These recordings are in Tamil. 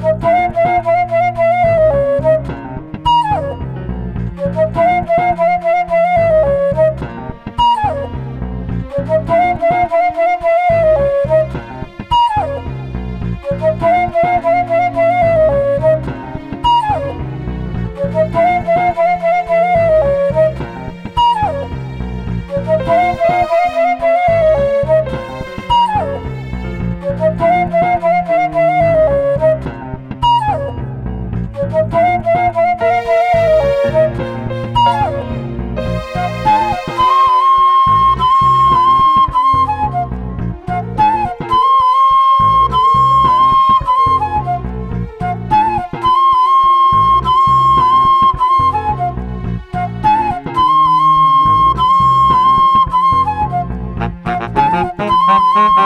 ¡Gracias!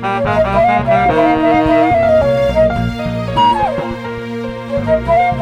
Thank you.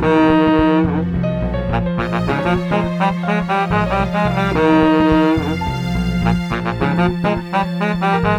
Thank you.